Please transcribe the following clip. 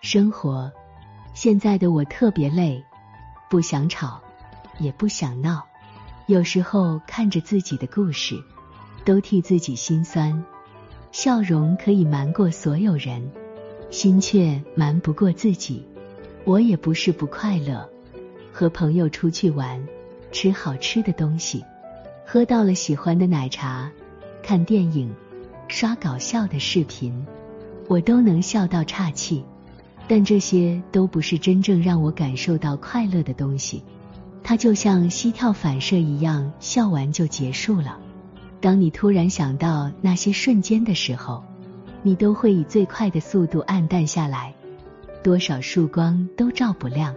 生活，现在的我特别累，不想吵，也不想闹。有时候看着自己的故事，都替自己心酸。笑容可以瞒过所有人，心却瞒不过自己。我也不是不快乐，和朋友出去玩，吃好吃的东西，喝到了喜欢的奶茶，看电影，刷搞笑的视频，我都能笑到岔气。但这些都不是真正让我感受到快乐的东西。它就像膝跳反射一样，笑完就结束了。当你突然想到那些瞬间的时候，你都会以最快的速度暗淡下来，多少束光都照不亮。